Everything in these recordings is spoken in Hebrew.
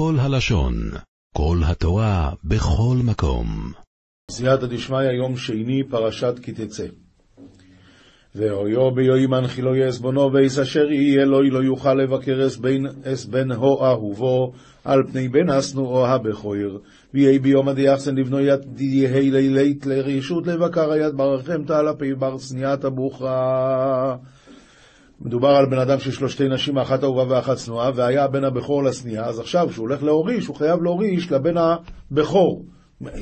כל הלשון, כל התורה, בכל מקום. סייעתא דשמיא, יום שני, פרשת כי תצא. ואויו ביואי מנחילו יעזבונו ואיס אשר יהיה אלוהי לא יוכל לבקר אס בן, הו אהובו על פני בן אסנו או הבכויר ויהי ביום הדיחסן לבנו יד יהי לילית לרשות לבקר היד ברכם תעלה פי בר שניאת הבוכרה מדובר על בן אדם שיש לו שתי נשים, אחת אהובה ואחת צנועה, והיה הבן הבכור לשנייה, אז עכשיו כשהוא הולך להוריש, הוא חייב להוריש לבן הבכור.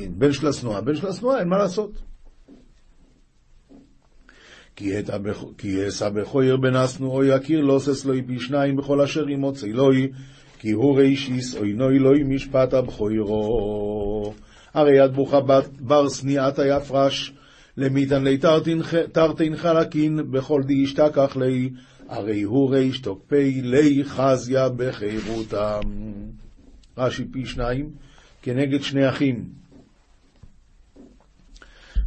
בן של השנואה, בן של השנואה, אין מה לעשות. כי אעשה בכויר בן אסנו אוי הכיר לא אוסס לוי פי שניים בכל אשר ימוצא אלוהי כי הוא רישיס אוי נוי לוי משפט הבכוירו הרי יד ברוכה בר שניאת היפרש למיתן לי תרתין חלקין בכל די ישתכח לי הרי הוא ריש תוקפי לי חזיה בחירותם רש"י פי שניים כנגד שני אחים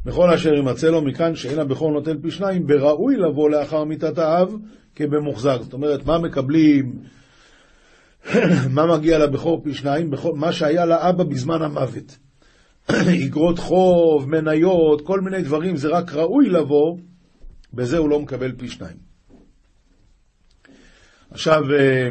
בכל אשר ימצא לו, מכאן שאין הבכור נוטל פי שניים, בראוי לבוא לאחר מיתת האב כבמוחזק. זאת אומרת, מה מקבלים, מה מגיע לבכור פי שניים? מה שהיה לאבא בזמן המוות. אגרות חוב, מניות, כל מיני דברים, זה רק ראוי לבוא, בזה הוא לא מקבל פי שניים. עכשיו, אה,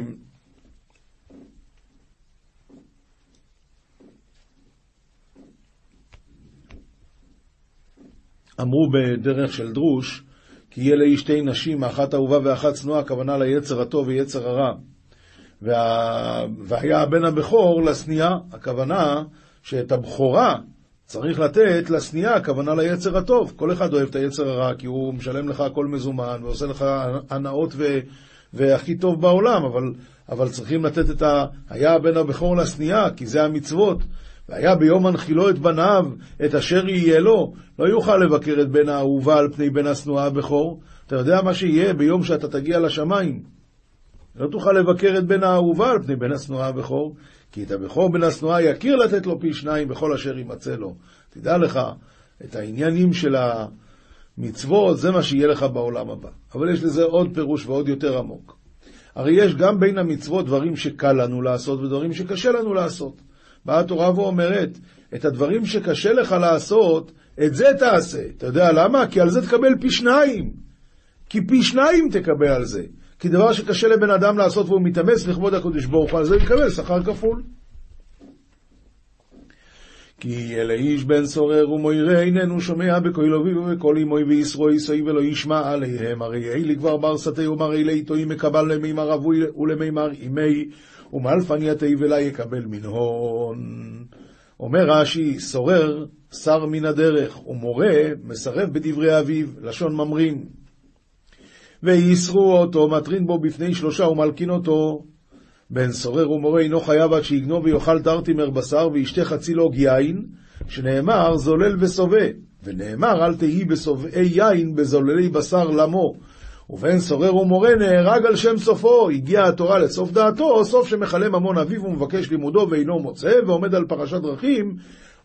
אמרו בדרך של דרוש, כי יהיה לאיש שתי נשים, אחת אהובה ואחת צנועה, הכוונה ליצר הטוב ויצר הרע. וה... והיה הבן הבכור לשנייה, הכוונה שאת הבכורה צריך לתת לשנייה, הכוונה ליצר הטוב. כל אחד אוהב את היצר הרע, כי הוא משלם לך הכל מזומן, ועושה לך הנאות ו... והכי טוב בעולם, אבל, אבל צריכים לתת את ה... היה הבן הבכור לשנייה, כי זה המצוות. והיה ביום הנחילו את בניו, את אשר יהיה לו, לא יוכל לבקר את בן האהובה על פני בן השנואה הבכור. אתה יודע מה שיהיה ביום שאתה תגיע לשמיים. לא תוכל לבקר את בן האהובה על פני בן השנואה הבכור, כי את הבכור בן השנואה יכיר לתת לו פי שניים בכל אשר יימצא לו. תדע לך, את העניינים של המצוות, זה מה שיהיה לך בעולם הבא. אבל יש לזה עוד פירוש ועוד יותר עמוק. הרי יש גם בין המצוות דברים שקל לנו לעשות ודברים שקשה לנו לעשות. באה התורה ואומרת, את הדברים שקשה לך לעשות, את זה תעשה. אתה יודע למה? כי על זה תקבל פי שניים. כי פי שניים תקבל על זה. כי דבר שקשה לבן אדם לעשות והוא מתאמץ לכבוד הקדוש ברוך הוא, על זה יקבל שכר כפול. כי אלה איש בן סורר ומוירא איננו שומע בקול אביו ובקול אמוי וישרו ישאי ולא ישמע עליהם הרי אלי כבר בר שתה ומרי לאיתו אם מקבל למימר אבוי ולמימר אמי ומלפנייתי ולה יקבל מנהון. אומר רש"י, סורר שר מן הדרך, ומורה מסרב בדברי אביו, לשון ממרים. ויסרו אותו, מטרין בו בפני שלושה ומלקין אותו. בן סורר ומורה אינו חייב עד שיגנוב ויאכל תרתימר בשר וישתה חצי לוג יין, שנאמר זולל וסובה, ונאמר אל תהי בסובעי יין בזוללי בשר למו, ובן סורר ומורה נהרג על שם סופו, הגיעה התורה לסוף דעתו, סוף שמכלה ממון אביו ומבקש לימודו ואינו מוצא, ועומד על פרשת דרכים,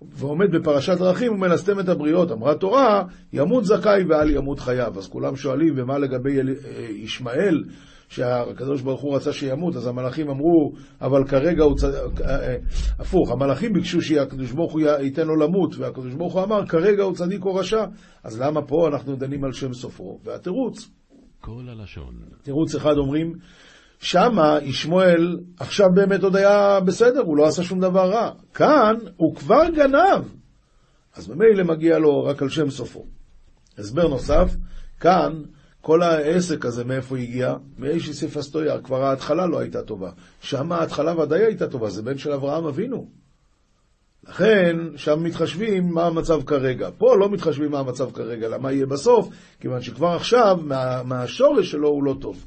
ועומד בפרשת דרכים ומלסתם את הבריות. אמרה תורה, ימות זכאי ואל ימות חייו. אז כולם שואלים, ומה לגבי אה, ישמעאל, שהקדוש ברוך הוא רצה שימות, אז המלאכים אמרו, אבל כרגע הוא צד... אה, אה, הפוך, המלאכים ביקשו שהקדוש ברוך הוא ייתן לו למות, והקדוש ברוך הוא אמר, כרגע הוא צדיק או רשע. אז למה פה אנחנו דנים על שם סופו? והתירוץ, כל הלשון. תירוץ אחד אומרים, שמה ישמעאל עכשיו באמת עוד היה בסדר, הוא לא עשה שום דבר רע. כאן הוא כבר גנב, אז ממילא מגיע לו רק על שם סופו. הסבר נוסף, כאן כל העסק הזה מאיפה הגיע? מאיש איסיף אסטויה, כבר ההתחלה לא הייתה טובה. שם ההתחלה ודאי הייתה טובה, זה בן של אברהם אבינו. לכן, שם מתחשבים מה המצב כרגע. פה לא מתחשבים מה המצב כרגע, למה יהיה בסוף, כיוון שכבר עכשיו, מה, מהשורש שלו הוא לא טוב.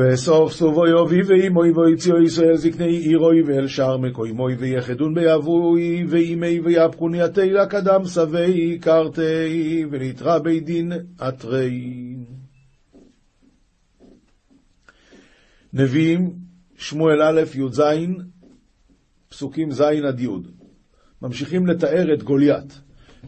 וסוף סובו יובי ואימוי ויציאו ישראל זקני עירוי ואל שער מקוימוי ויחדון ביבוי ואימי ויפקוני התהילה קדם סבי קרתי ונתרא בית דין אתרי. נביאים, שמואל א' י"ז פסוקים ז' עד י', ממשיכים לתאר את גוליית.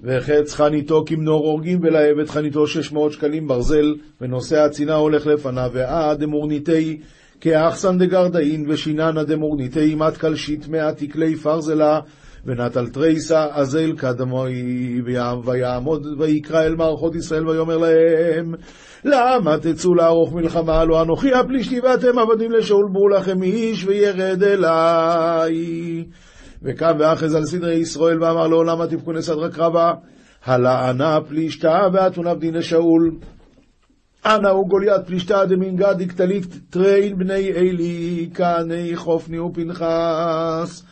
וחץ חניתו כמנור הורגים ולהב את חניתו שש מאות שקלים ברזל, ונושא הצינה הולך לפניו, ועד אמורניתי כאחסן דגרדאין ושיננה דמורניתי מת קלשית מאה תקלי פרזלה ונטל תריסה אזל קדמוי ויעמוד ויקרא אל מערכות ישראל ויאמר להם למה תצאו לערוך מלחמה? הלא אנוכי הפלישתי ואתם עבדים לשאול ברו לכם איש וירד אליי וקם ואחז על סדרי ישראל ואמר לו למה תבכו סדרה קרבה הלענה פלישתה ואתונה בדין לשאול. אנא הוא גוליית פלישתא דמינגא דקטליף טריין בני אלי כעני חופני ופנחס.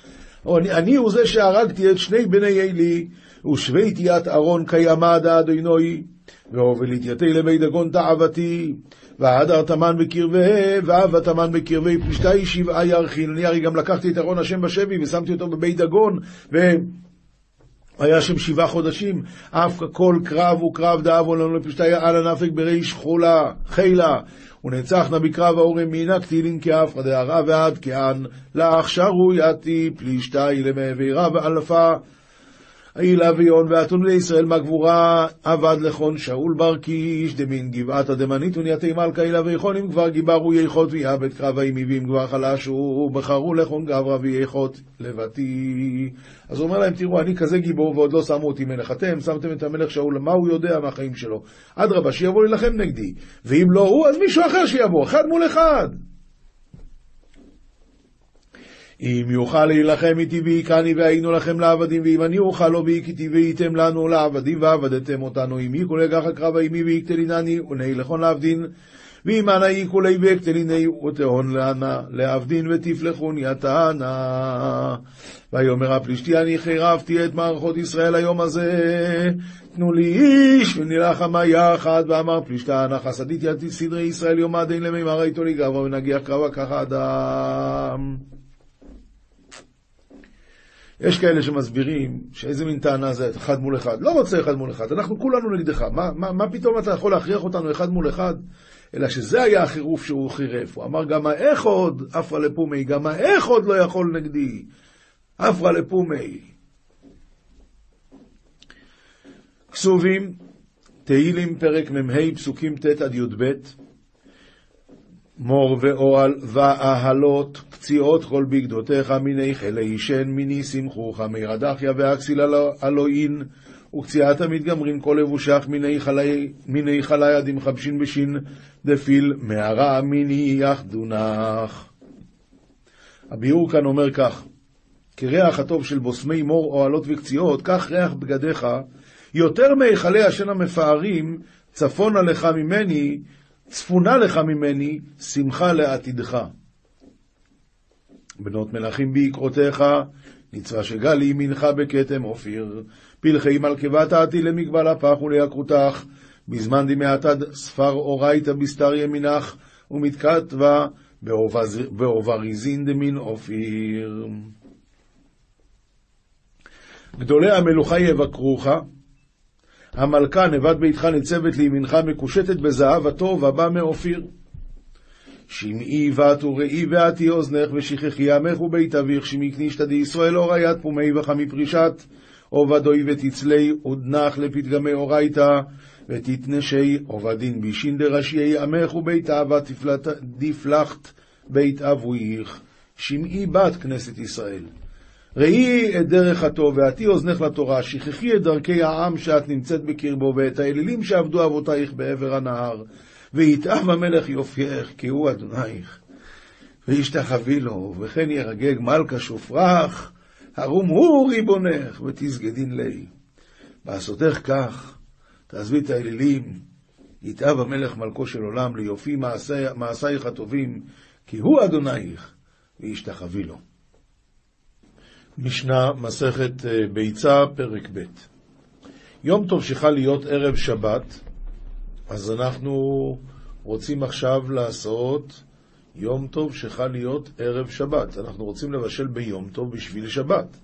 אני, אני הוא זה שהרגתי את שני בני אלי, ושוויתי את ארון קיימא דאדינוי, והובלתי יתי לבית דגון תאוותי, והדר תמן בקרבי, ואהבה תמן בקרבי, פלישתא שבעה ירחין. אני הרי גם לקחתי את ארון השם בשבי ושמתי אותו בבית דגון, ו... היה שם שבעה חודשים, אף כל קרב וקרב דאבו לנו לפשטיה על הנפק בריש חולה, חילה, ונצחנה בקרב האורם מינה קטילין כאפרא דהרה ועד כען, לך שרויתי פלישתי למעבירה ואלפה. הילה ויון ואתון לישראל מהגבורה עבד לכון שאול בר קיש דמין גבעת הדמנית ונייתי מלכה הילה ויכון אם כבר גיברו ייכות ויעבד קרב האימי ואם כבר חלשו בחרו לכון גברא וייכות לבתי. אז הוא אומר להם תראו אני כזה גיבור ועוד לא שמו אותי מלך. אתם שמתם את המלך שאול מה הוא יודע מהחיים שלו? אדרבה שיבוא להילחם נגדי. ואם לא הוא אז מישהו אחר שיבוא אחד מול אחד אם יוכל להילחם איתי והיכני והיינו לכם לעבדים, ואם אני אוכל לו והכיתי והייתם לנו לעבדים ועבדתם אותנו, אם יקולי גחה קרבה עמי ויקטלינני ונהי לכון לעבדין, ואם אנא יקולי ויקטליני ותהון לאנה לעבדין ותפלחון יתנה. ויאמר הפלישתי אני חירבתי את מערכות ישראל היום הזה, תנו לי איש ונלחמה יחד, ואמר פלישתה אנא חסדית ידי סדרי ישראל יום עד אין למימר איתו לגברה ונגיח קרבה ככה אדם. יש כאלה שמסבירים שאיזה מין טענה זה אחד מול אחד. לא רוצה אחד מול אחד, אנחנו כולנו נגדך. מה, מה, מה פתאום אתה יכול להכריח אותנו אחד מול אחד? אלא שזה היה החירוף שהוא חירף. הוא אמר גם האחוד עפרא לפומי, גם האחוד לא יכול נגדי. עפרא לפומי. כסובים, תהילים פרק מ"ה פסוקים ט' עד י"ב מור ואוהל ואהלות, פציעות כל בגדותיך, מיני חילי ישן, מיני שמחוך, מי רדחיה ואכסיל אלוהין, וקציעת המתגמרין כל לבושך, מיני חלי עד מחבשין בשין, דפיל מערה מיני יחדונך. הביאור כאן אומר כך, כריח הטוב של בוסמי מור, אוהלות וקציעות, כך ריח בגדיך, יותר מהיכלי השן המפארים, צפונה לך ממני, צפונה לך ממני, שמחה לעתידך. בנות מלכים ביקרותיך, ניצבה שגל לימינך בכתם אופיר, פלכי מלכוותא אתיין למקבלא אפך וליקרותך, בזמן דמעתד ספר אורייתא בסטר ימינך, ומתכתבא באובריזין דמין אופיר. גדולי המלוכה יבקרוך, המלכה נוות ביתך ניצבת לימינך מקושטת בזהב הטוב הבא מאופיר. שמעי בת וראי ועתי אוזנך ושכחי עמך ובית אביך שמי כנישתא דישראל אוריית פומי וחמי פרישת עובדוי ותצלי ודנך לפתגמי אורייתא ותתנשי עובדין בישין דרשיי עמך ובית אבה דפלחת בית אבויך שמעי בת כנסת ישראל. ראי את דרך הטוב, ועתי אוזנך לתורה, שכחי את דרכי העם שאת נמצאת בקרבו, ואת האלילים שעבדו אבותייך בעבר הנהר. ויתאב המלך יופייך, כי הוא אדונייך. וישתחווי לו, וכן ירגג מלכה שופרך, הרום הוא ריבונך, ותסגדין לי. בעשותך כך, תעזבי את האלילים, יתאב המלך מלכו של עולם, ליופי מעשייך הטובים, כי הוא אדונייך, וישתחווי לו. משנה, מסכת אה, ביצה, פרק ב'. יום טוב שחל להיות ערב שבת, אז אנחנו רוצים עכשיו לעשות יום טוב שחל להיות ערב שבת. אנחנו רוצים לבשל ביום טוב בשביל שבת.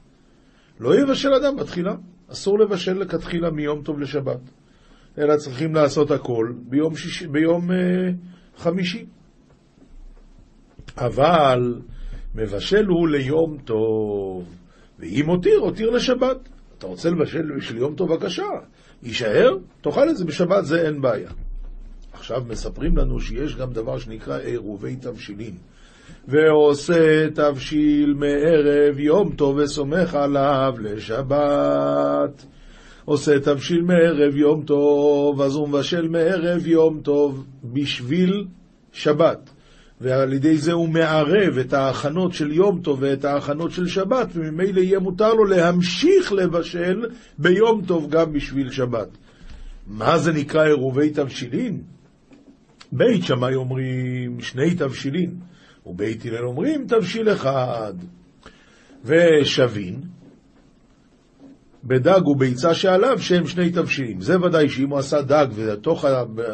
לא יבשל אדם בתחילה, אסור לבשל לכתחילה מיום טוב לשבת, אלא צריכים לעשות הכל ביום, שיש, ביום אה, חמישי. אבל מבשל הוא ליום טוב. ואם הותיר, הותיר לשבת. אתה רוצה לבשל בשביל יום טוב, בבקשה. יישאר, תאכל את זה בשבת, זה אין בעיה. עכשיו מספרים לנו שיש גם דבר שנקרא עירובי תבשילין. ועושה תבשיל מערב יום טוב וסומך עליו לשבת. עושה תבשיל מערב יום טוב, אז הוא מבשל מערב יום טוב בשביל שבת. ועל ידי זה הוא מערב את ההכנות של יום טוב ואת ההכנות של שבת, וממילא יהיה מותר לו להמשיך לבשל ביום טוב גם בשביל שבת. מה זה נקרא עירובי תבשילין? בית שמאי אומרים שני תבשילין, ובית הלל אומרים תבשיל אחד. ושבין, בדג וביצה שעליו שהם שני תבשילים. זה ודאי שאם הוא עשה דג ובתוך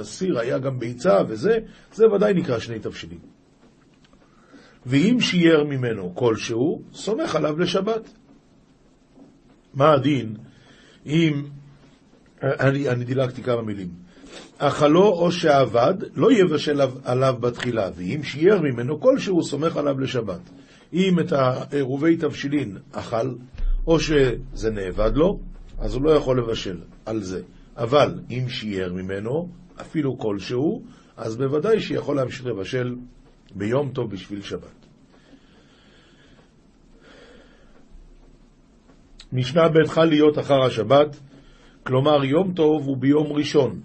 הסיר היה גם ביצה וזה, זה ודאי נקרא שני תבשילים. ואם שיער ממנו כלשהו, סומך עליו לשבת. מה הדין אם... אני, אני דילגתי כמה מילים. אכלו או שעבד, לא יבשל עליו בתחילה, ואם שיער ממנו כלשהו, סומך עליו לשבת. אם את העירובי תבשילין אכל, או שזה נאבד לו, אז הוא לא יכול לבשל על זה. אבל אם שיער ממנו, אפילו כלשהו, אז בוודאי שיכול להמשיך לבשל ביום טוב בשביל שבת. משנה ב' חל להיות אחר השבת, כלומר יום טוב הוא ביום ראשון.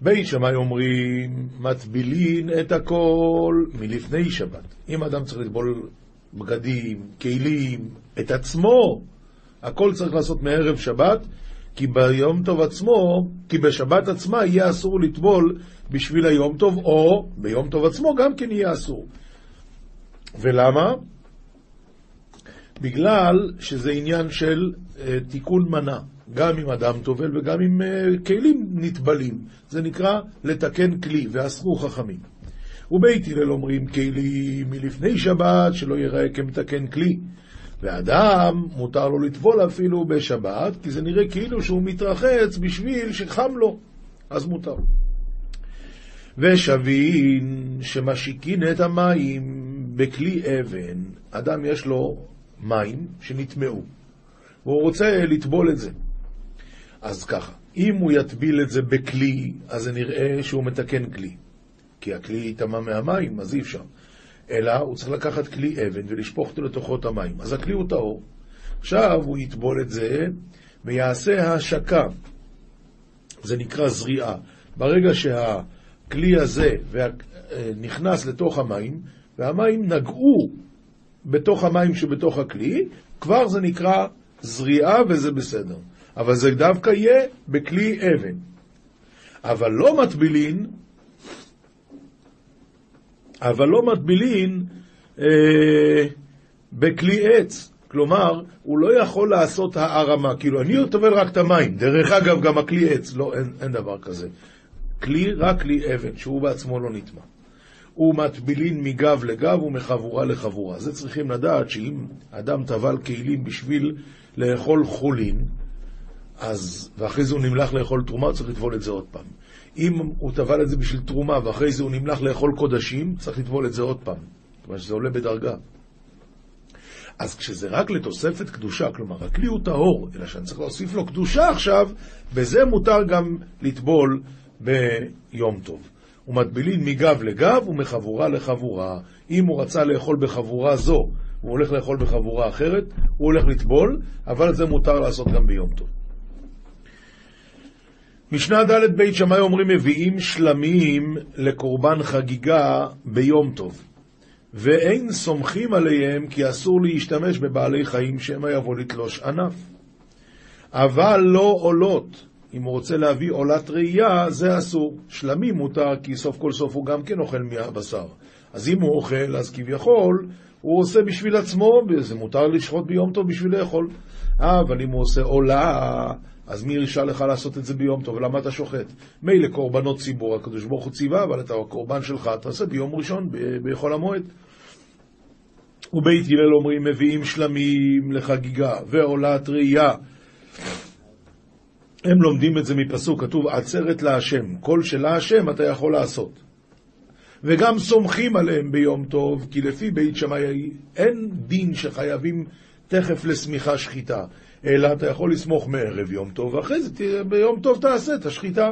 בית שמאי אומרים, מטבילין את הכל מלפני שבת. אם אדם צריך לטבול בגדים, כלים, את עצמו, הכל צריך לעשות מערב שבת, כי ביום טוב עצמו, כי בשבת עצמה יהיה אסור לטבול בשביל היום טוב, או ביום טוב עצמו גם כן יהיה אסור. ולמה? בגלל שזה עניין של uh, תיקון מנה, גם אם אדם טובל וגם אם uh, כלים נטבלים. זה נקרא לתקן כלי, ואסרו חכמים. ובית הלל אומרים כלים מלפני שבת, שלא ייראה כמתקן כלי. ואדם, מותר לו לטבול אפילו בשבת, כי זה נראה כאילו שהוא מתרחץ בשביל שחם לו, אז מותר. ושבין שמשיקין את המים בכלי אבן, אדם יש לו מים שנטמעו, והוא רוצה לטבול את זה. אז ככה, אם הוא יטביל את זה בכלי, אז זה נראה שהוא מתקן כלי. כי הכלי ייטמע מהמים, אז אי אפשר. אלא הוא צריך לקחת כלי אבן ולשפוך אותו לתוכו את המים. אז הכלי הוא טהור. עכשיו הוא יטבול את זה ויעשה השקה. זה נקרא זריעה. ברגע שהכלי הזה נכנס לתוך המים, והמים נגעו בתוך המים שבתוך הכלי, כבר זה נקרא זריעה וזה בסדר. אבל זה דווקא יהיה בכלי אבן. אבל לא מטבילין, אבל לא מטבילין אה, בכלי עץ. כלומר, הוא לא יכול לעשות הערמה, כאילו, אני טובל רק את המים. דרך אגב, גם הכלי עץ, לא, אין, אין דבר כזה. כלי, רק כלי אבן, שהוא בעצמו לא נטמע. ומטבילין מגב לגב ומחבורה לחבורה. זה צריכים לדעת שאם אדם טבל כלים בשביל לאכול חולין, אז, ואחרי זה הוא נמלח לאכול תרומה, צריך לטבול את זה עוד פעם. אם הוא טבל את זה בשביל תרומה, ואחרי זה הוא נמלח לאכול קודשים, צריך לטבול את זה עוד פעם. כלומר שזה עולה בדרגה. אז כשזה רק לתוספת קדושה, כלומר הכלי הוא טהור, אלא שאני צריך להוסיף לו קדושה עכשיו, בזה מותר גם לטבול ביום טוב. ומטבילין מגב לגב ומחבורה לחבורה. אם הוא רצה לאכול בחבורה זו, הוא הולך לאכול בחבורה אחרת, הוא הולך לטבול, אבל זה מותר לעשות גם ביום טוב. משנה ד' בית שמאי אומרים מביאים שלמים לקורבן חגיגה ביום טוב, ואין סומכים עליהם כי אסור להשתמש בבעלי חיים שמא יבוא לתלוש ענף. אבל לא עולות, אם הוא רוצה להביא עולת ראייה, זה אסור. שלמים מותר, כי סוף כל סוף הוא גם כן אוכל מהבשר. אז אם הוא אוכל, אז כביכול, הוא עושה בשביל עצמו, זה מותר לשחוט ביום טוב בשביל לאכול. אה, אבל אם הוא עושה עולה, אז מי הרשה לך לעשות את זה ביום טוב? למה אתה שוחט? מילא קורבנות ציבור, הקדוש ברוך הוא ציווה, אבל את הקורבן שלך תעשה ביום ראשון, בחול המועד. ובית הלל אומרים, מביאים שלמים לחגיגה ועולת ראייה. הם לומדים את זה מפסוק, כתוב עצרת להשם, כל שלהשם אתה יכול לעשות. וגם סומכים עליהם ביום טוב, כי לפי בית שמאי אין דין שחייבים תכף לשמיכה שחיטה, אלא אתה יכול לסמוך מערב יום טוב, ואחרי זה תראה, ביום טוב תעשה את השחיטה.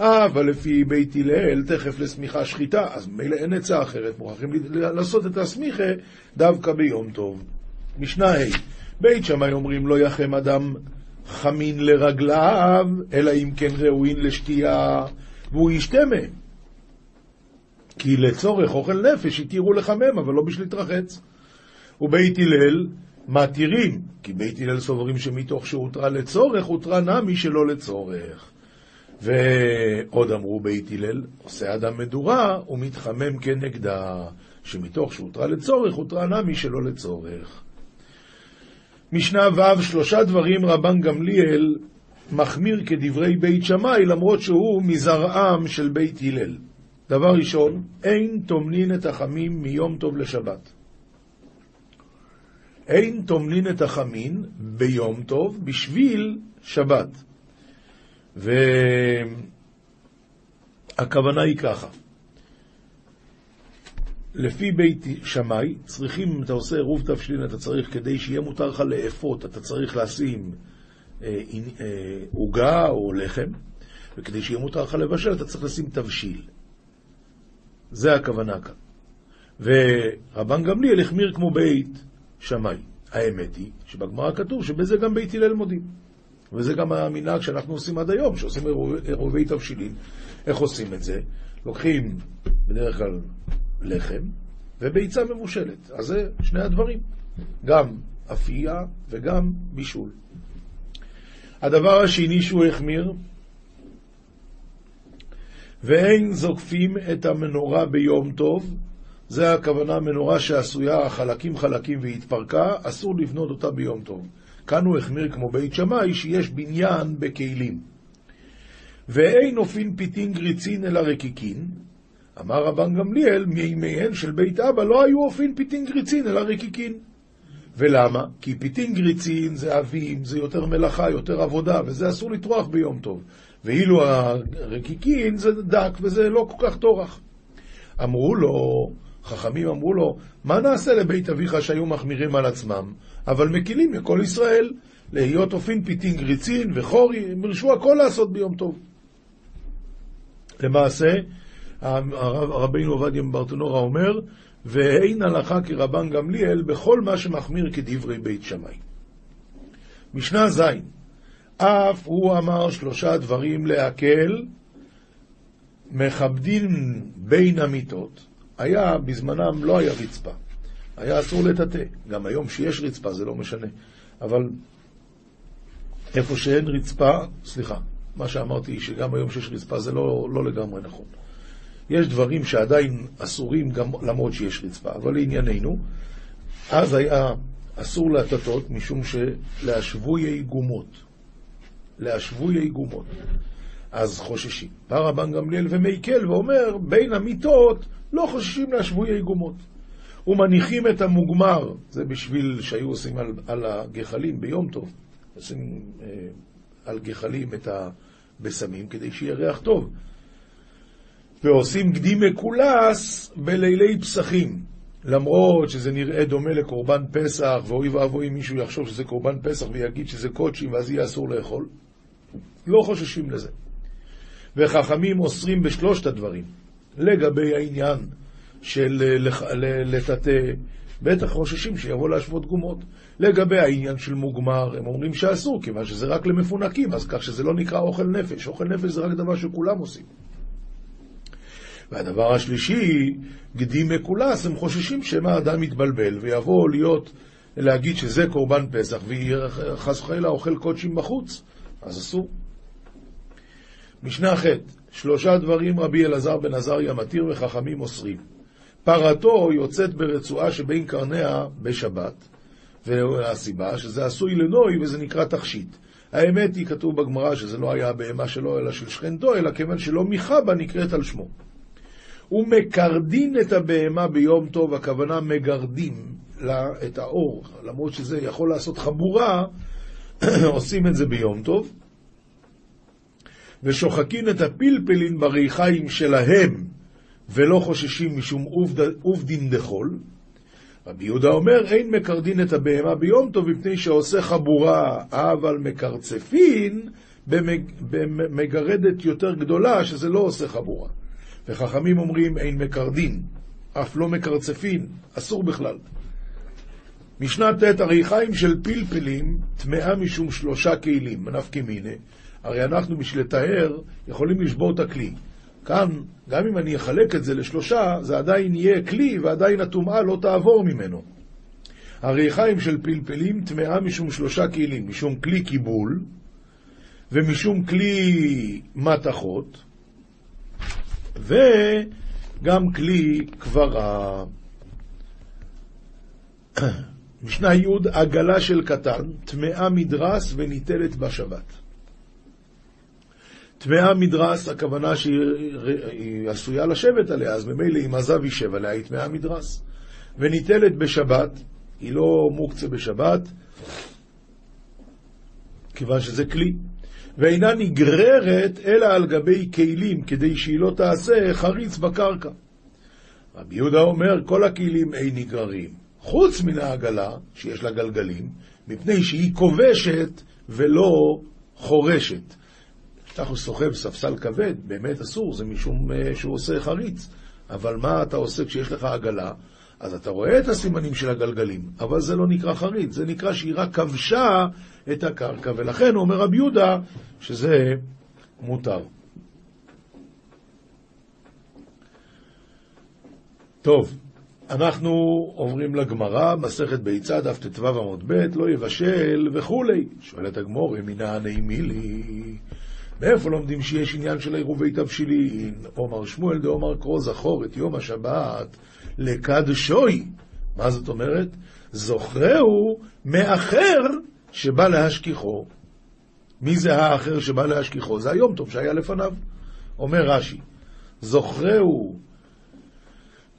אה, אבל לפי בית הלל, תכף לשמיכה שחיטה, אז מילא אין עצה אחרת, מוכרחים לעשות את הסמיכה דווקא ביום טוב. משנה ה' בית שמאי אומרים לא יחם אדם חמין לרגליו, אלא אם כן ראוין לשתייה, והוא ישתה מהם. כי לצורך אוכל נפש התירו לחמם, אבל לא בשביל להתרחץ. ובית הלל מתירים, כי בית הלל סוברים שמתוך שהותרה לצורך, הותרה נמי שלא לצורך. ועוד אמרו בית הלל, עושה אדם מדורה ומתחמם כנגדה, שמתוך שהותרה לצורך, הותרה נמי שלא לצורך. משנה ו' שלושה דברים רבן גמליאל מחמיר כדברי בית שמאי, למרות שהוא מזרעם של בית הלל. דבר ראשון, אין טומנין את החמים מיום טוב לשבת. אין טומנין את החמין ביום טוב בשביל שבת. והכוונה היא ככה, לפי בית שמאי, צריכים, אם אתה עושה עירוב תבשילין, אתה צריך, כדי שיהיה מותר לך לאפות, אתה צריך לשים אה, אה, עוגה אה, או לחם, וכדי שיהיה מותר לך לבשל, אתה צריך לשים תבשיל. זה הכוונה כאן. ורבן גמליאל החמיר כמו בית שמאי. האמת היא שבגמרא כתוב שבזה גם בית הלל מודים. וזה גם המנהג שאנחנו עושים עד היום, שעושים עירובי תבשילין. איך עושים את זה? לוקחים בדרך כלל לחם וביצה מבושלת. אז זה שני הדברים, גם אפייה וגם בישול. הדבר השני שהוא החמיר, ואין זוקפים את המנורה ביום טוב, זה הכוונה מנורה שעשויה חלקים חלקים והתפרקה, אסור לבנות אותה ביום טוב. כאן הוא החמיר כמו בית שמאי, שיש בניין בכלים. ואין אופין פיתין גריצין אלא רקיקין, אמר רבן גמליאל, מימיהן של בית אבא לא היו אופין פיתין גריצין, אלא רקיקין. ולמה? כי פיתין גריצין זה אבים, זה יותר מלאכה, יותר עבודה, וזה אסור לטרוח ביום טוב. ואילו הרקיקין זה דק וזה לא כל כך טורח. אמרו לו, חכמים אמרו לו, מה נעשה לבית אביך שהיו מחמירים על עצמם, אבל מקילים לכל ישראל, להיות אופין פיתין גריצין וחורי, הם הרשו הכל לעשות ביום טוב. למעשה, רבינו עובדיה מברטנורה אומר, ואין הלכה כרבן גמליאל בכל מה שמחמיר כדברי בית שמאי. משנה ז' אף הוא אמר שלושה דברים להקל, מכבדים בין המיטות. היה, בזמנם לא היה רצפה, היה אסור לטאטא. גם היום שיש רצפה זה לא משנה, אבל איפה שאין רצפה, סליחה, מה שאמרתי שגם היום שיש רצפה זה לא, לא לגמרי נכון. יש דברים שעדיין אסורים גם למרות שיש רצפה, אבל לענייננו, אז היה אסור להטטות משום שלהשווי גומות. להשווי גומות. אז חוששים. בא רבן גמליאל ומקל ואומר, בין המיטות לא חוששים להשווי גומות. ומניחים את המוגמר, זה בשביל שהיו עושים על, על הגחלים ביום טוב, עושים אה, על גחלים את הבשמים כדי שיהיה ריח טוב. ועושים גדי מקולס בלילי פסחים. למרות שזה נראה דומה לקורבן פסח, ואוי ואבוי אם מישהו יחשוב שזה קורבן פסח ויגיד שזה קודשים ואז יהיה אסור לאכול. לא חוששים לזה. וחכמים אוסרים בשלושת הדברים. לגבי העניין של לטאטא, בטח חוששים שיבוא להשוות גומות. לגבי העניין של מוגמר, הם אומרים שאסור, כיוון שזה רק למפונקים, אז כך שזה לא נקרא אוכל נפש. אוכל נפש זה רק דבר שכולם עושים. והדבר השלישי, גדי מקולס, הם חוששים שמא האדם יתבלבל ויבוא להיות, להגיד שזה קורבן פסח, וחס וחלילה אוכל קודשים בחוץ, אז אסור. משנה ח' שלושה דברים רבי אלעזר בן עזריה מתיר וחכמים אוסרים. פרתו יוצאת ברצועה שבין קרניה בשבת, והסיבה שזה עשוי לנוי וזה נקרא תכשיט. האמת היא, כתוב בגמרא שזה לא היה הבהמה שלו אלא של שכנתו, אלא כיוון שלא מיכה בה נקראת על שמו. ומקרדין את הבהמה ביום טוב, הכוונה מגרדים לה את האור, למרות שזה יכול לעשות חבורה, עושים את זה ביום טוב. ושוחקין את הפלפלין בריחיים שלהם, ולא חוששים משום עובדין דחול. רבי יהודה אומר, אין מקרדין את הבהמה ביום טוב מפני שעושה חבורה, אבל מקרצפין במג... במגרדת יותר גדולה, שזה לא עושה חבורה. וחכמים אומרים, אין מקרדין, אף לא מקרצפין, אסור בכלל. משנה ט', הרי חיים של פלפלים טמאה משום שלושה כלים, נפקא מיני. הרי אנחנו בשביל לטהר יכולים לשבור את הכלי. כאן, גם אם אני אחלק את זה לשלושה, זה עדיין יהיה כלי ועדיין הטומאה לא תעבור ממנו. הריחיים של פלפלים טמאה משום שלושה כלים, משום כלי קיבול, ומשום כלי מתכות, וגם כלי קברה. משנה י' עגלה של קטן, טמאה מדרס וניטלת בשבת. טמאה מדרס, הכוונה שהיא עשויה לשבת עליה, אז ממילא אם עזב יישב עליה, היא טמאה מדרס. וניטלת בשבת, היא לא מוקצה בשבת, כיוון שזה כלי. ואינה נגררת אלא על גבי כלים, כדי שהיא לא תעשה חריץ בקרקע. רבי יהודה אומר, כל הכלים אין נגררים, חוץ מן העגלה, שיש לה גלגלים, מפני שהיא כובשת ולא חורשת. כשאתה סוחב ספסל כבד, באמת אסור, זה משום uh, שהוא עושה חריץ. אבל מה אתה עושה כשיש לך עגלה? אז אתה רואה את הסימנים של הגלגלים, אבל זה לא נקרא חריץ, זה נקרא שהיא רק כבשה את הקרקע, ולכן אומר רבי יהודה שזה מותר. טוב, אנחנו עוברים לגמרא, מסכת ביצה, דף ט"ו עמוד ב', לא יבשל וכולי. שואלת הגמור, ימינה נעימי לי. מאיפה לומדים שיש עניין של עירובי תבשילין? עומר שמואל דעומר קרוא זכור את יום השבת לקדשוי. מה זאת אומרת? זוכרהו מאחר שבא להשכיחו. מי זה האחר שבא להשכיחו? זה היום טוב שהיה לפניו. אומר רש"י, זוכרהו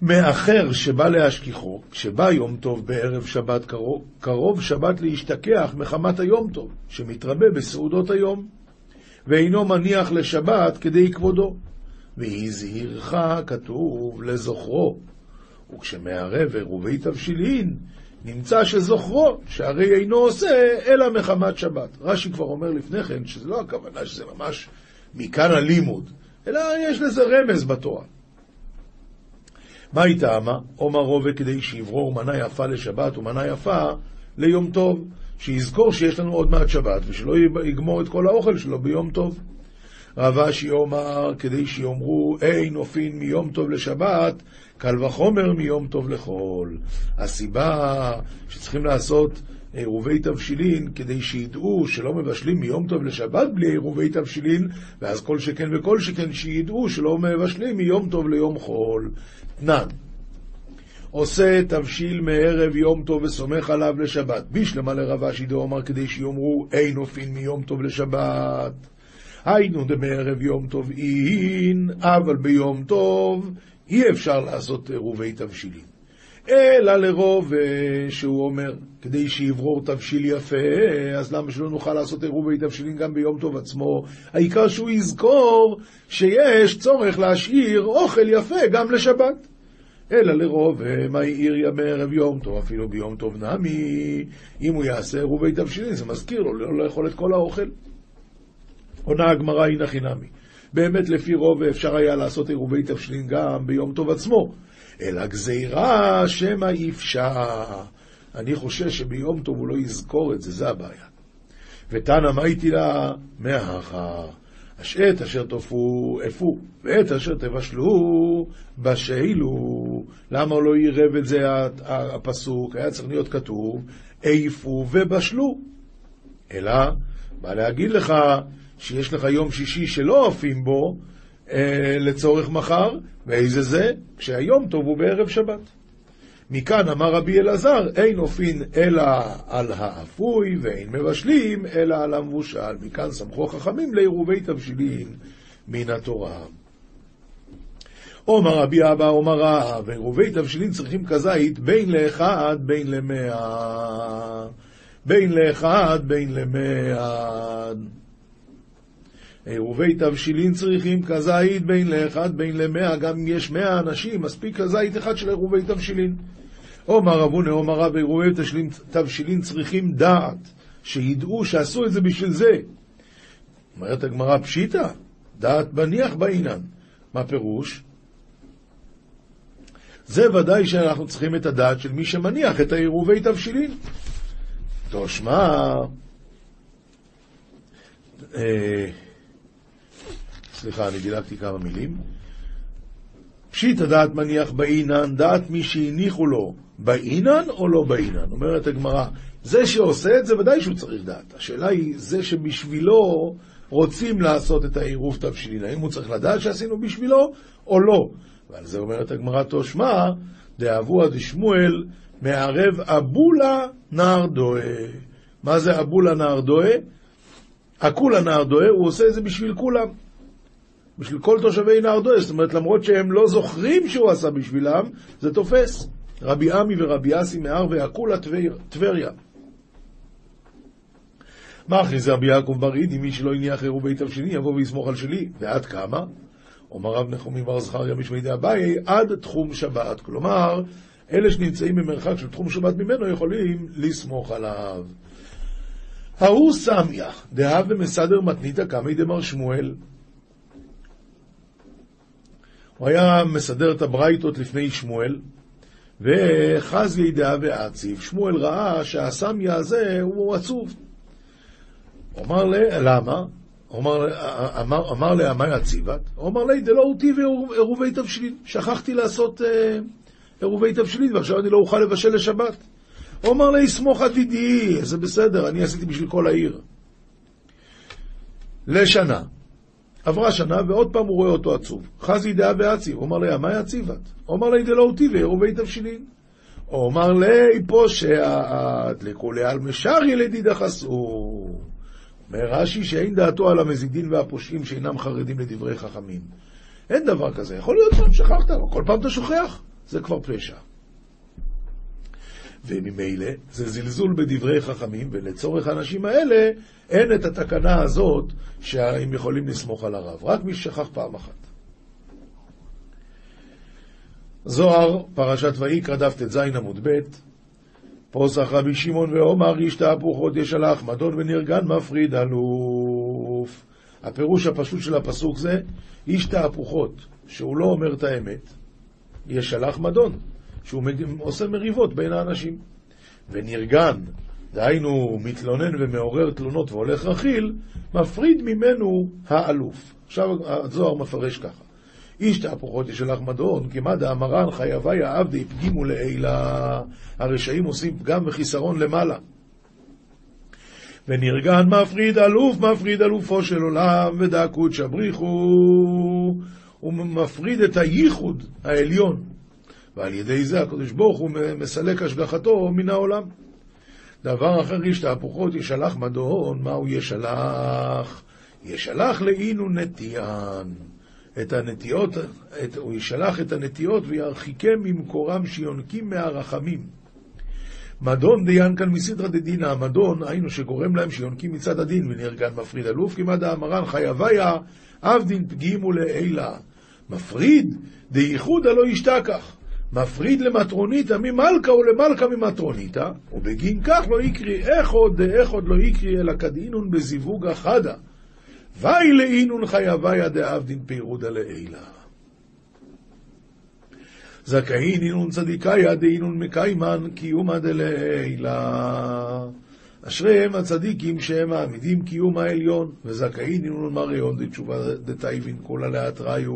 מאחר שבא להשכיחו, כשבא יום טוב בערב שבת קרוב, קרוב שבת להשתכח מחמת היום טוב, שמתרבה בסעודות היום. ואינו מניח לשבת כדי כבודו. והזהירך כתוב לזוכרו. וכשמערב עירובי תבשילין, נמצא שזוכרו, שהרי אינו עושה אלא מחמת שבת. רש"י כבר אומר לפני כן שזה לא הכוונה שזה ממש מכאן הלימוד, אלא יש לזה רמז בתורה. מה היא טעמה? עומר רובה כדי שיברור מנה יפה לשבת ומנה יפה ליום טוב. שיזכור שיש לנו עוד מעט שבת, ושלא יגמור את כל האוכל שלו ביום טוב. רב אשי אומר, כדי שיאמרו, אין נופין מיום טוב לשבת, קל וחומר מיום טוב לחול. הסיבה שצריכים לעשות עירובי תבשילין, כדי שידעו שלא מבשלים מיום טוב לשבת בלי עירובי תבשילין, ואז כל שכן וכל שכן שידעו שלא מבשלים מיום טוב ליום חול. תנן. עושה תבשיל מערב יום טוב וסומך עליו לשבת. בישלמה לרב אשי דאמר כדי שיאמרו אין אופין מיום טוב לשבת. היינו דמערב יום טוב אין, אבל ביום טוב אי אפשר לעשות עירובי תבשילים. אלא לרוב שהוא אומר, כדי שיברור תבשיל יפה, אז למה שלא נוכל לעשות עירובי תבשילים גם ביום טוב עצמו? העיקר שהוא יזכור שיש צורך להשאיר אוכל יפה גם לשבת. אלא לרוב, מה העיר יא בערב יום טוב, אפילו ביום טוב נמי, אם הוא יעשה עירובי תבשילין, זה מזכיר לו לא לאכול את כל האוכל. עונה הגמרא הנה חינמי. באמת לפי רוב אפשר היה לעשות עירובי תבשילין גם ביום טוב עצמו, אלא גזירה שמא אפשר. אני חושש שביום טוב הוא לא יזכור את זה, זה הבעיה. ותנא מה איתי לה? מהכה. השעת אשר תופו אפו, ועת אשר תבשלו בשלו. למה לא עירב את זה הפסוק? היה צריך להיות כתוב, איפו ובשלו. אלא, בא להגיד לך שיש לך יום שישי שלא עפים בו אה, לצורך מחר, ואיזה זה? כשהיום טוב הוא בערב שבת. מכאן אמר רבי אלעזר, אין אופין אלא על האפוי ואין מבשלים אלא על המבושל. מכאן סמכו חכמים לעירובי תבשילין מן התורה. עומר רבי אבא עומר רב, עירובי תבשילין צריכים כזית בין לאחד בין למאה. בין לאחד בין למאה. עירובי תבשילין צריכים כזית בין לאחד בין למאה, גם אם יש מאה אנשים, מספיק כזית אחד של עירובי תבשילין. עומר רבונה, עומר רב, עירובי תבשילין צריכים דעת, שידעו שעשו את זה בשביל זה. אומרת הגמרא, פשיטא, דעת בניח בעינן. מה פירוש? זה ודאי שאנחנו צריכים את הדעת של מי שמניח את העירובי תבשילין. תושמע, אה, סליחה, אני דילגתי כמה מילים. פשיט הדעת מניח באינן, דעת מי שהניחו לו באינן או לא באינן. אומרת הגמרא, זה שעושה את זה ודאי שהוא צריך דעת. השאלה היא, זה שבשבילו רוצים לעשות את העירוב תבשילין, האם הוא צריך לדעת שעשינו בשבילו או לא? ועל זה אומרת הגמרא תושמע, דאבוה דשמואל מערב אבולה נער דואה. מה זה אבולה נער דואה? הכולה נער דואה, הוא עושה את זה בשביל כולם. בשביל כל תושבי נער דואה, זאת אומרת, למרות שהם לא זוכרים שהוא עשה בשבילם, זה תופס. רבי עמי ורבי אסי מהר והכולה טבריה. מה אחי זה רבי יעקב בר אידי, מי שלא הניח עירובי תבשיני, יבוא ויסמוך על שלי. ועד כמה? אומר רב נחומי בר זכריה משמידי אביי, עד תחום שבת. כלומר, אלה שנמצאים במרחק של תחום שבת ממנו יכולים לסמוך עליו. ההוא סמיה, דהה ומסדר מתניתא קמי דמר שמואל. הוא היה מסדר את הברייתות לפני שמואל, וחז לידעה ועציב. שמואל ראה שהסמיה הזה הוא עצוב. הוא אמר לי, למה? אמר, אמר, אמר לה, מה יציבת? אמר לי, דלא אותי ועירובי תבשילין. שכחתי לעשות אה, עירובי תבשילין, ועכשיו אני לא אוכל לבשל לשבת. הוא אמר לי, סמוך עתידי, זה בסדר, אני עשיתי בשביל כל העיר. לשנה. עברה שנה, ועוד פעם הוא רואה אותו עצוב. חזי דעה ועציב. הוא אמר לי, מה יציבת? הוא אמר לי, דלא אותי ועירובי תבשילין. הוא אמר לי, פושע עד לכולי על משאר ילדי דחסו. אומר רש"י שאין דעתו על המזידין והפושעים שאינם חרדים לדברי חכמים. אין דבר כזה. יכול להיות פעם שכחת, אבל כל פעם אתה שוכח, זה כבר פשע. וממילא זה זלזול בדברי חכמים, ולצורך האנשים האלה אין את התקנה הזאת שהם יכולים לסמוך על הרב. רק מי ששכח פעם אחת. זוהר, פרשת ויקרא, דף ט"ז עמוד ב' פוסח רבי שמעון ועומר איש תהפוכות ישלח, מדון ונרגן מפריד אלוף. הפירוש הפשוט של הפסוק זה, איש תהפוכות, שהוא לא אומר את האמת, ישלח מדון, שהוא עושה מריבות בין האנשים. ונרגן, דהיינו מתלונן ומעורר תלונות והולך רכיל, מפריד ממנו האלוף. עכשיו הזוהר מפרש ככה. איש תהפוכות ישלח מדון, כי מה דאמרן חייביה עבדי פגימו לעילה. הרשעים עושים פגם וחיסרון למעלה. ונרגן מפריד אלוף, מפריד אלופו של עולם, ודקות שבריחו. הוא מפריד את הייחוד העליון, ועל ידי זה הקדוש ברוך הוא מסלק השגחתו מן העולם. דבר אחר איש תהפוכות ישלח מדון, מה הוא ישלח? ישלח לאינו נטיען. את הנטיות, את, הוא ישלח את הנטיות וירחיקם ממקורם שיונקים מהרחמים. מדון דיין כאן מסדרא דדינא, המדון, היינו שגורם להם שיונקים מצד הדין, ונרגן מפריד אלוף, כמעט האמרן חייביה, עבדין פגימו לעילה. מפריד, דייחוד הלא ישתכח. מפריד למטרוניתא ממלכה ולמלכה ממטרוניתא, ובגין כך לא יקרי איכוד דאיכוד לא יקרי אלא כדאינון בזיווג החדה. ואי לאינון חייביה דאבדין פירודה לעילה. זכאין אינון צדיקאיה דאינון מקיימן קיומא דלעילה. אשריהם הצדיקים שהם מעמידים קיום העליון, וזכאין אינון מריון דתשובה דתאיבין כולה להתראיו.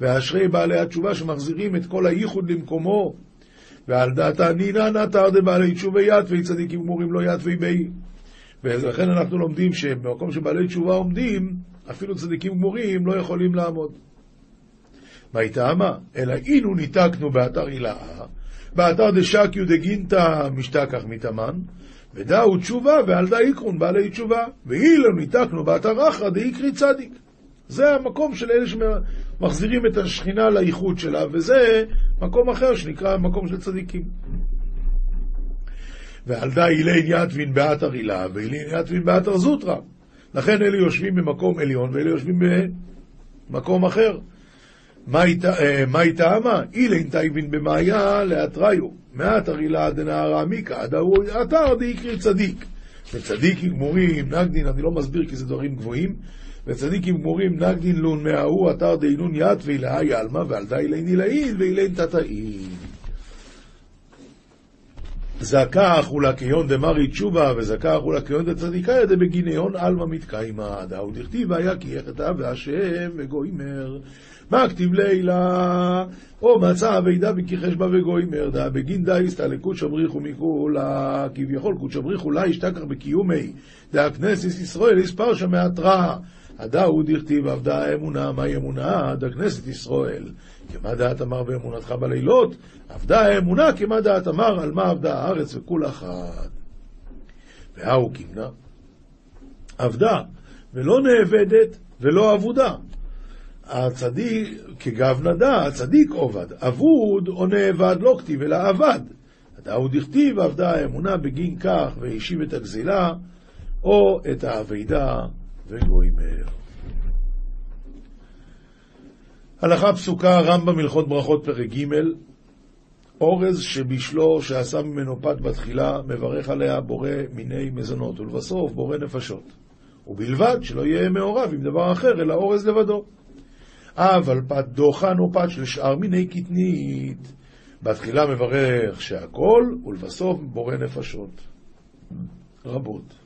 ואשרי בעלי התשובה שמחזירים את כל הייחוד למקומו. ועל דעתה נינא נתר דבעלי תשובי יתבי צדיקים גמורים לא יתבי בי. ולכן אנחנו לומדים שבמקום שבעלי תשובה עומדים, אפילו צדיקים גמורים לא יכולים לעמוד. מה היא טעמה? אלא אילו ניתקנו באתר הילאה, באתר דשקיו דגינתא משתכח מתאמן, ודאו תשובה ועל דה איקרון בעלי תשובה, ואילו ניתקנו באתר אחרא דאיקרי צדיק. זה המקום של אלה שמחזירים את השכינה לייחוד שלה, וזה מקום אחר שנקרא מקום של צדיקים. ועל דה אילין יתבין באתר הילה, ואילין יתבין באתר זוטרא. לכן אלה יושבים במקום עליון ואלה יושבים במקום אחר. מאי טעמה? אילין טייבין במאיה לאתריו. מעט ארילה דנהר העמיקה, עד ההוא אתר דאיקרי צדיק. וצדיקים גמורים, נגדין, אני לא מסביר כי זה דברים גבוהים, וצדיקים גמורים נגדין לון מההוא אתר דאינון ית ואילהי עלמא ועל די אילני לעיל ואילן תתאיל. זכה אכולה כיון דמרי תשובה, וזכה אכולה כיון דצדיקאיה דבגיניון עלמא מתקיימא, דאו דכתיב היה כי יחטא והשם וגוימר. מה כתיב לילה, או מצא אבידה בכיחש בה וגוימר, דא בגין דייסתא לקודש בריחו מכולה, כביכול קודש בריחו לה ישתכח בקיומי, דא כנסת ישראל יספר שם מהתרא. הדאו דכתיב עבדה האמונה, מהי אמונה? דא כנסת ישראל. כמה דעת אמר באמונתך בלילות? עבדה האמונה כמה דעת אמר על מה עבדה הארץ וכול אחת. והאו קימנה, עבדה, ולא נאבדת ולא אבודה. הצדיק, כגב נדע, הצדיק עובד. אבוד או נאבד לא כתיב, אלא אבד. הדאו דכתיב עבדה האמונה בגין כך והשיב את הגזילה, או את האבידה וגוימר. הלכה פסוקה, רמב"ם הלכות ברכות פרק ג' אורז שבישלו, שעשה ממנו פת בתחילה, מברך עליה בורא מיני מזונות, ולבסוף בורא נפשות. ובלבד שלא יהיה מעורב עם דבר אחר, אלא אורז לבדו. אבל פת דוחן או פת של שאר מיני קטנית, בתחילה מברך שהכל, ולבסוף בורא נפשות. רבות.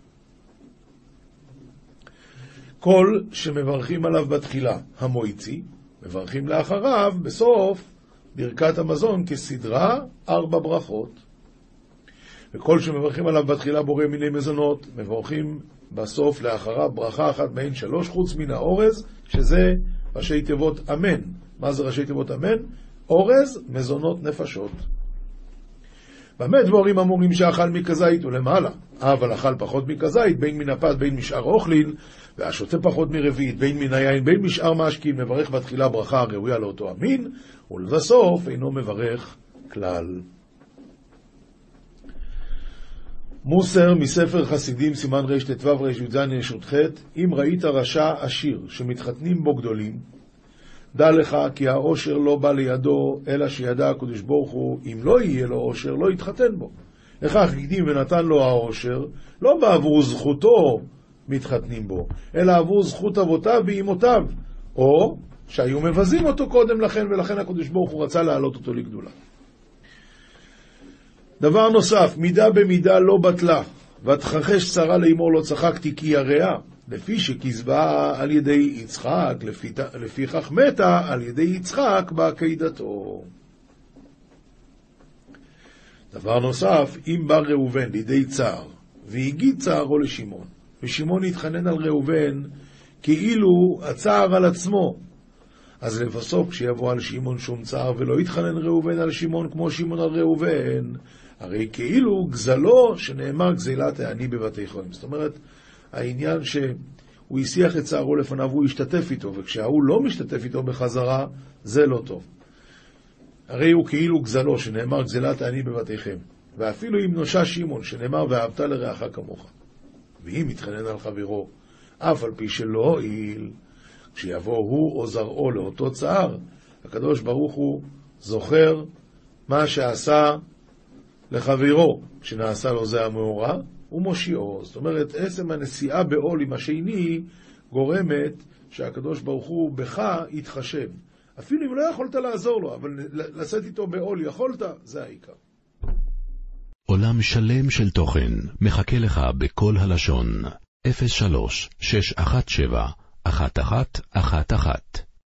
כל שמברכים עליו בתחילה המויצי, מברכים לאחריו בסוף ברכת המזון כסדרה ארבע ברכות. וכל שמברכים עליו בתחילה בורא מיני מזונות, מברכים בסוף לאחריו ברכה אחת מעין שלוש, חוץ מן האורז, שזה ראשי תיבות אמן. מה זה ראשי תיבות אמן? אורז, מזונות, נפשות. במה דבורים אמורים שאכל מכזית ולמעלה, אבל אכל פחות מכזית, בין מן הפת בין משאר אוכלין, והשותה פחות מרביעית, בין מן היין בין משאר משקין, מברך בתחילה ברכה הראויה לאותו המין, ולבסוף אינו מברך כלל. מוסר מספר חסידים, סימן רט"ו רי"ז י"ח, אם ראית רשע עשיר שמתחתנים בו גדולים, דע לך כי העושר לא בא לידו, אלא שידע הקדוש ברוך הוא, אם לא יהיה לו עושר, לא יתחתן בו. לכך הקדים ונתן לו העושר, לא בעבור זכותו מתחתנים בו, אלא עבור זכות אבותיו ואימותיו, או שהיו מבזים אותו קודם לכן, ולכן הקדוש ברוך הוא רצה להעלות אותו לגדולה. דבר נוסף, מידה במידה לא בטלה, ותכחש צרה לאמור לא צחקתי כי יראה, לפי שכזבה על ידי יצחק, לפי, לפיכך מתה על ידי יצחק בעקידתו. דבר נוסף, אם בא ראובן לידי צער, והגיד צערו לשמעון, ושמעון התחנן על ראובן כאילו הצער על עצמו, אז לבסוף כשיבוא על שמעון שום צער ולא יתחנן ראובן על שמעון כמו שמעון על ראובן, הרי כאילו גזלו שנאמר גזילת העני בבתי חולים. זאת אומרת, העניין שהוא הסיח את צערו לפניו, הוא השתתף איתו, וכשההוא לא משתתף איתו בחזרה, זה לא טוב. הרי הוא כאילו גזלו, שנאמר גזלת העני בבתיכם. ואפילו אם נושע שמעון, שנאמר ואהבת לרעך כמוך. ואם יתחנן על חברו, אף על פי שלא הועיל, כשיבוא הוא או זרעו לאותו צער, הקדוש ברוך הוא זוכר מה שעשה לחברו, שנעשה לו זה המאורע, ומושיעו. זאת אומרת, עצם הנשיאה בעול עם השני גורמת שהקדוש ברוך הוא בך יתחשב. אפילו אם לא יכולת לעזור לו, אבל לשאת איתו בעול יכולת, זה העיקר. עולם שלם של תוכן מחכה לך בכל הלשון, 03 617 1111